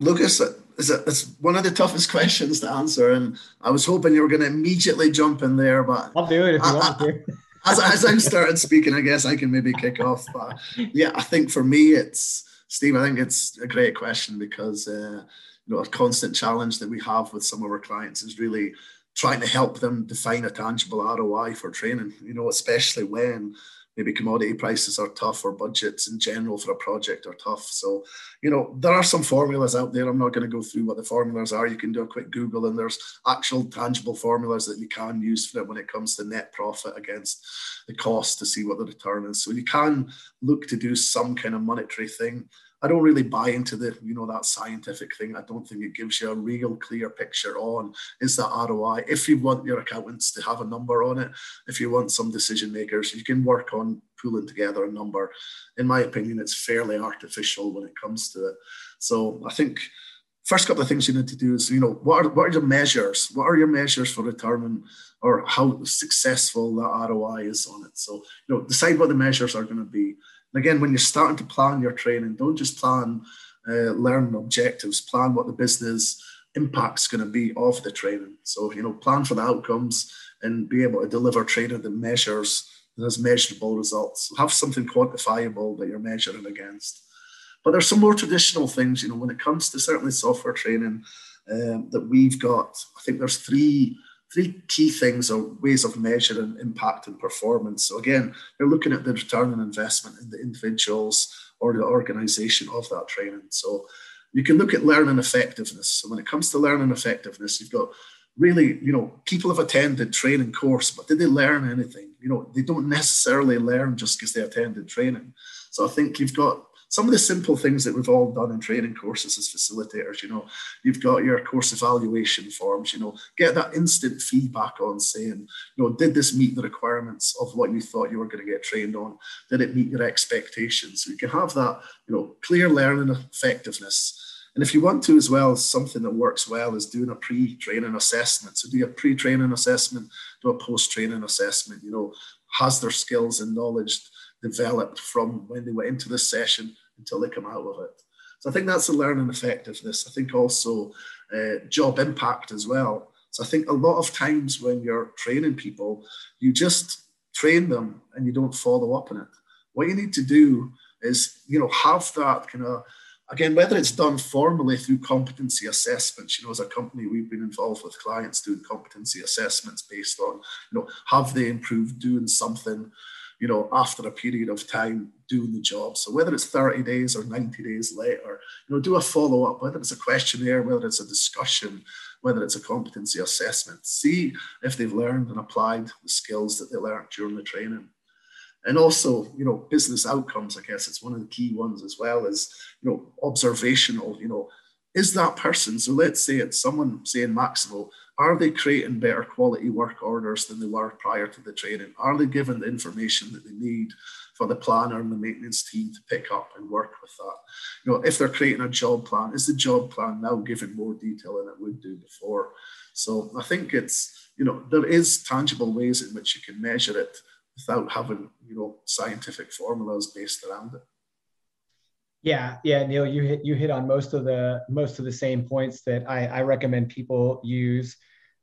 Lucas, it's, a, it's one of the toughest *laughs* questions to answer, and I was hoping you were going to immediately jump in there, but I'll do it if you I, want to. *laughs* as, as I started speaking, I guess I can maybe kick off. But yeah, I think for me, it's Steve. I think it's a great question because uh, you know a constant challenge that we have with some of our clients is really trying to help them define a tangible ROI for training. You know, especially when maybe commodity prices are tough or budgets in general for a project are tough. So, you know, there are some formulas out there. I'm not going to go through what the formulas are. You can do a quick Google and there's actual tangible formulas that you can use for it when it comes to net profit against the cost to see what the return is. So you can look to do some kind of monetary thing. I don't really buy into the, you know, that scientific thing. I don't think it gives you a real clear picture on is that ROI. If you want your accountants to have a number on it, if you want some decision makers, you can work on pulling together a number. In my opinion, it's fairly artificial when it comes to it. So I think first couple of things you need to do is, you know, what are, what are your measures? What are your measures for determining or how successful that ROI is on it? So, you know, decide what the measures are going to be and again, when you're starting to plan your training, don't just plan uh, learning objectives, plan what the business impact's going to be of the training. So, you know, plan for the outcomes and be able to deliver training that measures, that has measurable results. Have something quantifiable that you're measuring against. But there's some more traditional things, you know, when it comes to certainly software training um, that we've got. I think there's three three key things or ways of measuring impact and performance. So again, you're looking at the return on investment in the individuals or the organization of that training. So you can look at learning effectiveness. So when it comes to learning effectiveness, you've got really, you know, people have attended training course, but did they learn anything? You know, they don't necessarily learn just because they attended training. So I think you've got some of the simple things that we've all done in training courses as facilitators, you know, you've got your course evaluation forms, you know, get that instant feedback on saying, you know, did this meet the requirements of what you thought you were going to get trained on? Did it meet your expectations? So you can have that, you know, clear learning effectiveness. And if you want to as well, something that works well is doing a pre-training assessment. So do a pre-training assessment, do a post-training assessment, you know, has their skills and knowledge developed from when they went into the session until they come out of it. So I think that's the learning effectiveness. I think also uh, job impact as well. So I think a lot of times when you're training people, you just train them and you don't follow up on it. What you need to do is, you know, have that kind of again, whether it's done formally through competency assessments, you know, as a company, we've been involved with clients doing competency assessments based on, you know, have they improved doing something you know, after a period of time doing the job. So whether it's 30 days or 90 days later, you know, do a follow up, whether it's a questionnaire, whether it's a discussion, whether it's a competency assessment, see if they've learned and applied the skills that they learned during the training. And also, you know, business outcomes, I guess it's one of the key ones as well as, you know, observational, you know, is that person, so let's say it's someone saying Maximo, are they creating better quality work orders than they were prior to the training? Are they given the information that they need for the planner and the maintenance team to pick up and work with that? You know, if they're creating a job plan, is the job plan now giving more detail than it would do before? So I think it's, you know, there is tangible ways in which you can measure it without having, you know, scientific formulas based around it. Yeah, yeah, Neil, you hit you hit on most of the most of the same points that I, I recommend people use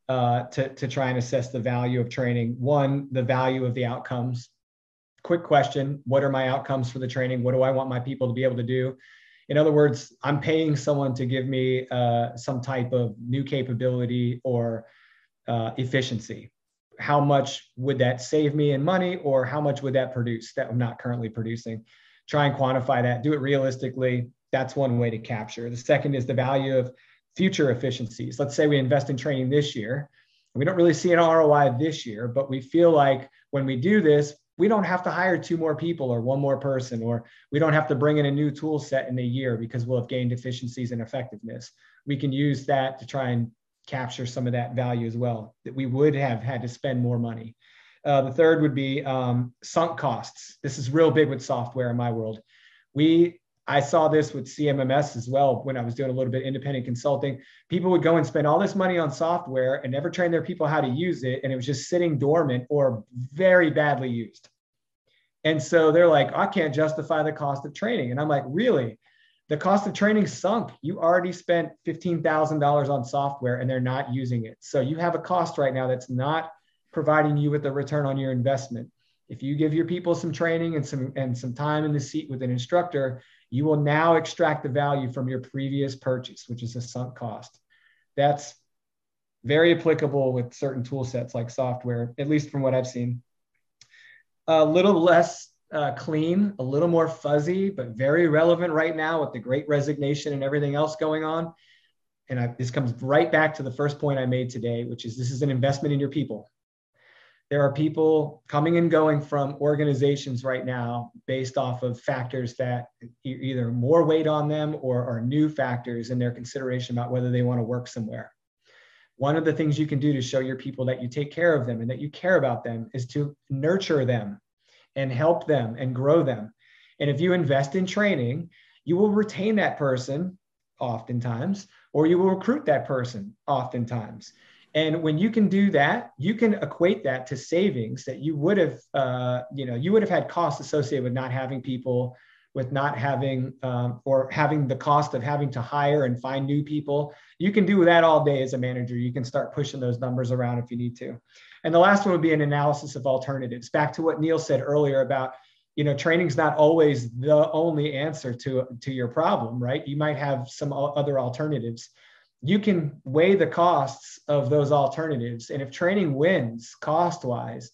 uh, to to try and assess the value of training. One, the value of the outcomes. Quick question: What are my outcomes for the training? What do I want my people to be able to do? In other words, I'm paying someone to give me uh, some type of new capability or uh, efficiency. How much would that save me in money, or how much would that produce that I'm not currently producing? Try and quantify that, do it realistically. That's one way to capture. The second is the value of future efficiencies. Let's say we invest in training this year. We don't really see an ROI this year, but we feel like when we do this, we don't have to hire two more people or one more person, or we don't have to bring in a new tool set in a year because we'll have gained efficiencies and effectiveness. We can use that to try and capture some of that value as well that we would have had to spend more money. Uh, the third would be um, sunk costs. This is real big with software in my world. We I saw this with CMMS as well when I was doing a little bit independent consulting. People would go and spend all this money on software and never train their people how to use it, and it was just sitting dormant or very badly used. And so they're like, I can't justify the cost of training. And I'm like, really? The cost of training sunk. You already spent $15,000 on software and they're not using it. So you have a cost right now that's not providing you with a return on your investment. If you give your people some training and some and some time in the seat with an instructor, you will now extract the value from your previous purchase, which is a sunk cost. That's very applicable with certain tool sets like software, at least from what I've seen. A little less uh, clean, a little more fuzzy, but very relevant right now with the great resignation and everything else going on. And I, this comes right back to the first point I made today, which is this is an investment in your people. There are people coming and going from organizations right now based off of factors that either more weight on them or are new factors in their consideration about whether they want to work somewhere. One of the things you can do to show your people that you take care of them and that you care about them is to nurture them and help them and grow them. And if you invest in training, you will retain that person oftentimes, or you will recruit that person oftentimes. And when you can do that, you can equate that to savings that you would have, uh, you know, you would have had costs associated with not having people, with not having, um, or having the cost of having to hire and find new people. You can do that all day as a manager. You can start pushing those numbers around if you need to. And the last one would be an analysis of alternatives. Back to what Neil said earlier about, you know, training's not always the only answer to to your problem, right? You might have some other alternatives you can weigh the costs of those alternatives. And if training wins cost wise,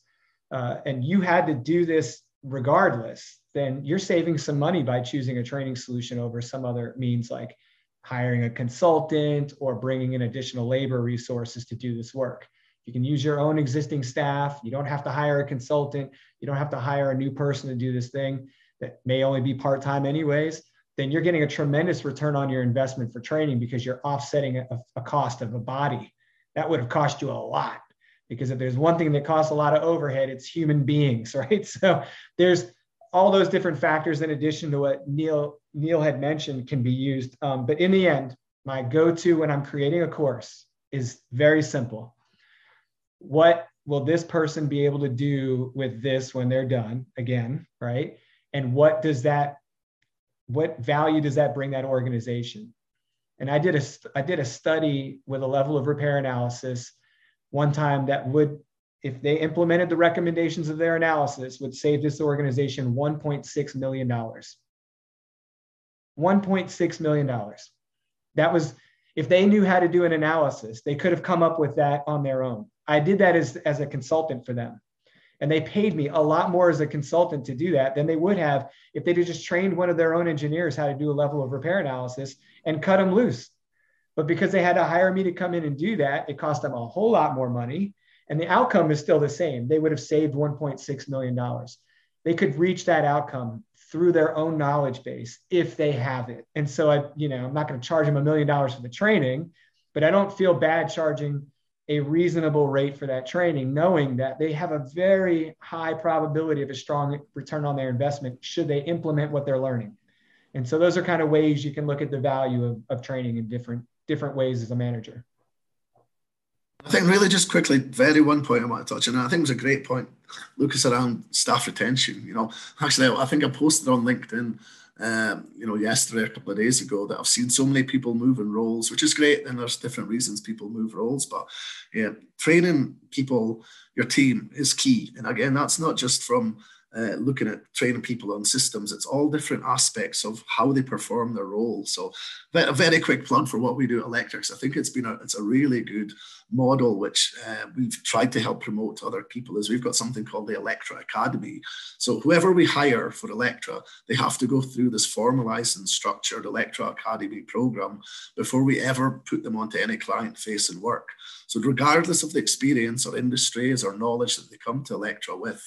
uh, and you had to do this regardless, then you're saving some money by choosing a training solution over some other means like hiring a consultant or bringing in additional labor resources to do this work. You can use your own existing staff. You don't have to hire a consultant. You don't have to hire a new person to do this thing that may only be part time, anyways then you're getting a tremendous return on your investment for training because you're offsetting a, a, cost of a body. That would have cost you a lot because if there's one thing that costs a lot of overhead it's human beings *laughs* right? So there's all those different factors in addition to what neil neil had mentioned can be used. Um, but in the end my go-to when i'm creating a course is very simple. What will this person be able to do with this when they're done again right? And what does that what value does that bring that organization? And I did a I did a study with a level of repair analysis one time that would, if they implemented the recommendations of their analysis, would save this organization 1.6 million dollars. 1.6 million dollars. That was if they knew how to do an analysis, they could have come up with that on their own. I did that as, as a consultant for them. And they paid me a lot more as a consultant to do that than they would have if they'd just trained one of their own engineers how to do a level of repair analysis and cut them loose. But because they had to hire me to come in and do that, it cost them a whole lot more money. And the outcome is still the same. They would have saved $1.6 million. They could reach that outcome through their own knowledge base if they have it. And so I, you know, I'm not going to charge them a million dollars for the training, but I don't feel bad charging a reasonable rate for that training, knowing that they have a very high probability of a strong return on their investment should they implement what they're learning. And so those are kind of ways you can look at the value of, of training in different different ways as a manager. I think really just quickly, very one point I want to touch on. I think it was a great point, Lucas, around staff retention. You know, actually, I think I posted on LinkedIn um, you know, yesterday, a couple of days ago, that I've seen so many people moving roles, which is great. And there's different reasons people move roles, but yeah, training people, your team is key. And again, that's not just from uh, looking at training people on systems. It's all different aspects of how they perform their role. So, a very quick plug for what we do at Electrics. I think it's been a it's a really good model which uh, we've tried to help promote to other people. Is we've got something called the Electra Academy. So whoever we hire for Electra, they have to go through this formalized and structured Electra Academy program before we ever put them onto any client-facing work. So regardless of the experience or industries or knowledge that they come to Electra with,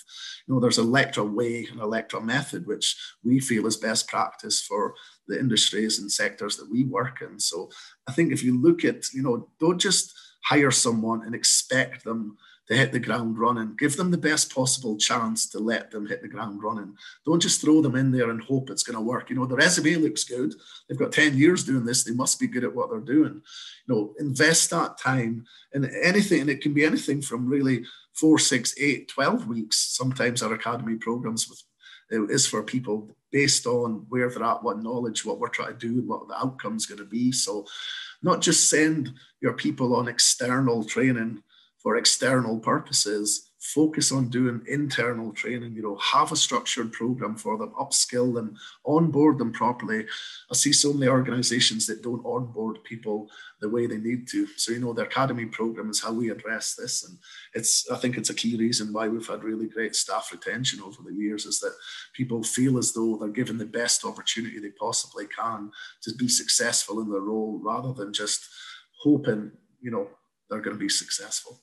you know, there's Electra way and Electra method, which we feel is best practice for the industries and sectors that we work in. So I think if you look at, you know, don't just hire someone and expect them to hit the ground running. Give them the best possible chance to let them hit the ground running. Don't just throw them in there and hope it's going to work. You know, the resume looks good. They've got 10 years doing this. They must be good at what they're doing. You know, invest that time in anything, and it can be anything from really four, six, eight, 12 weeks. Sometimes our academy programs with It is for people based on where they're at, what knowledge, what we're trying to do, what the outcome's going to be. So, not just send your people on external training for external purposes focus on doing internal training, you know, have a structured program for them, upskill them, onboard them properly. I see so many organizations that don't onboard people the way they need to. So, you know, the academy program is how we address this. And it's, I think it's a key reason why we've had really great staff retention over the years is that people feel as though they're given the best opportunity they possibly can to be successful in their role rather than just hoping, you know, they're going to be successful.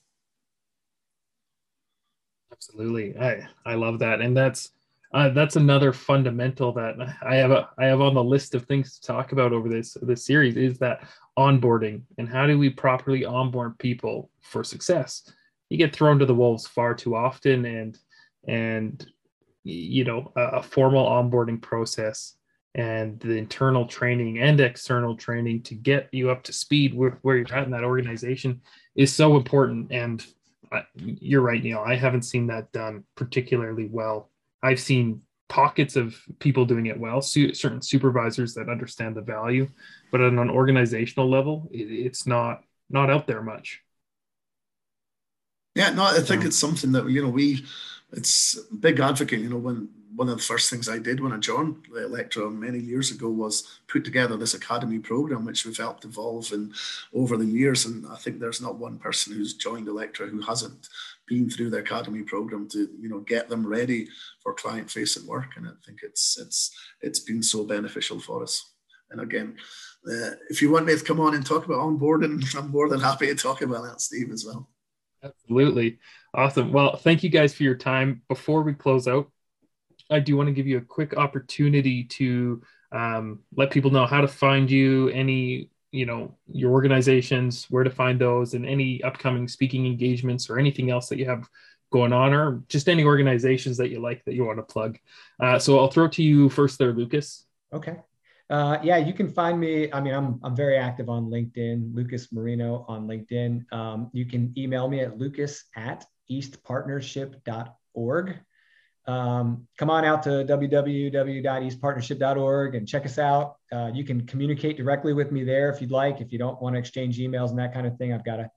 Absolutely, I I love that, and that's uh, that's another fundamental that I have a, I have on the list of things to talk about over this this series is that onboarding and how do we properly onboard people for success. You get thrown to the wolves far too often, and and you know a, a formal onboarding process and the internal training and external training to get you up to speed with where you're at in that organization is so important. And you're right, Neil. I haven't seen that done particularly well. I've seen pockets of people doing it well, su- certain supervisors that understand the value, but on an organizational level, it, it's not not out there much. Yeah, no, I think um, it's something that you know we. It's big advocate. You know, when one of the first things I did when I joined Electra many years ago was put together this academy program, which we've helped evolve and over the years. And I think there's not one person who's joined Electra who hasn't been through the academy program to you know get them ready for client facing work. And I think it's it's it's been so beneficial for us. And again, uh, if you want me to come on and talk about onboarding, *laughs* I'm more than happy to talk about that, Steve, as well. Absolutely. Awesome. Well, thank you guys for your time. Before we close out, I do want to give you a quick opportunity to um, let people know how to find you, any, you know, your organizations, where to find those, and any upcoming speaking engagements or anything else that you have going on, or just any organizations that you like that you want to plug. Uh, so I'll throw it to you first there, Lucas. Okay. Uh, yeah, you can find me. I mean, I'm, I'm very active on LinkedIn, Lucas Marino on LinkedIn. Um, you can email me at lucas at eastpartnership.org um, come on out to www.eastpartnership.org and check us out. Uh, you can communicate directly with me there if you'd like. If you don't want to exchange emails and that kind of thing, I've got a,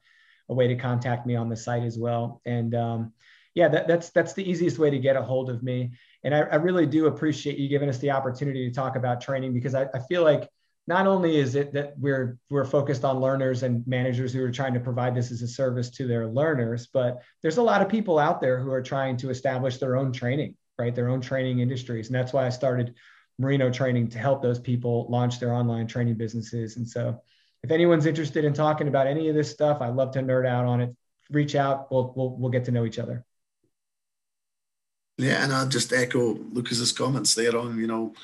a way to contact me on the site as well. And um, yeah, that, that's that's the easiest way to get a hold of me. And I, I, really do appreciate you giving us the opportunity to talk about training because I, I feel like not only is it that we're we're focused on learners and managers who are trying to provide this as a service to their learners but there's a lot of people out there who are trying to establish their own training right? Their own training industries. And that's why i started marino training to help those people launch their online training businesses. And so if anyone's interested in talking about any of this stuff i'd love to nerd out on it. Reach out. We'll we'll, we'll get to know each other. Yeah and i'll just echo lucas's comments there on you know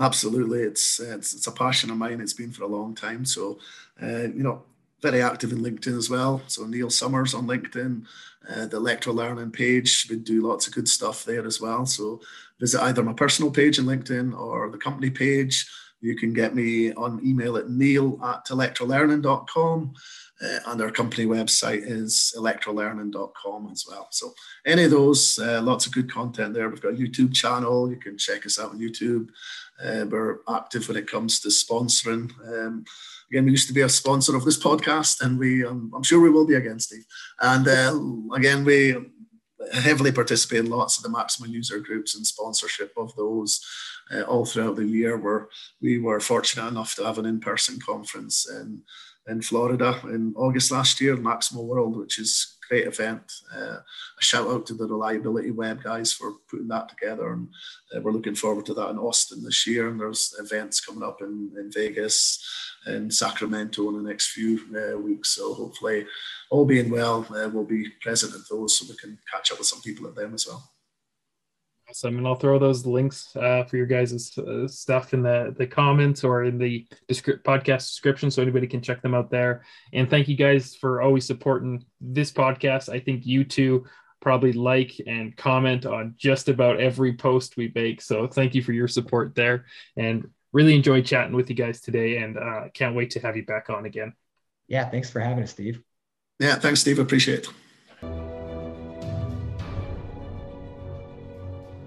Absolutely, it's, it's it's a passion of mine. It's been for a long time. So, uh, you know, very active in LinkedIn as well. So Neil Summers on LinkedIn, uh, the Electra Learning page. We do lots of good stuff there as well. So visit either my personal page in LinkedIn or the company page. You can get me on email at neil at electralearning.com. Uh, and our company website is electralearning.com as well. So any of those, uh, lots of good content there. We've got a YouTube channel. You can check us out on YouTube. Uh, we're active when it comes to sponsoring. Um, again, we used to be a sponsor of this podcast, and we um, I'm sure we will be again, Steve. And uh, again, we heavily participate in lots of the Maximo user groups and sponsorship of those uh, all throughout the year. Where we were fortunate enough to have an in-person conference in in Florida in August last year, Maximo World, which is great event. Uh, a shout out to the Reliability Web guys for putting that together. And uh, we're looking forward to that in Austin this year. And there's events coming up in, in Vegas and Sacramento in the next few uh, weeks. So hopefully, all being well, uh, we'll be present at those so we can catch up with some people at them as well. Awesome, and I'll throw those links uh, for your guys' uh, stuff in the the comments or in the descri- podcast description, so anybody can check them out there. And thank you guys for always supporting this podcast. I think you two probably like and comment on just about every post we make. So thank you for your support there, and really enjoy chatting with you guys today. And uh, can't wait to have you back on again. Yeah, thanks for having us, Steve. Yeah, thanks, Steve. Appreciate it.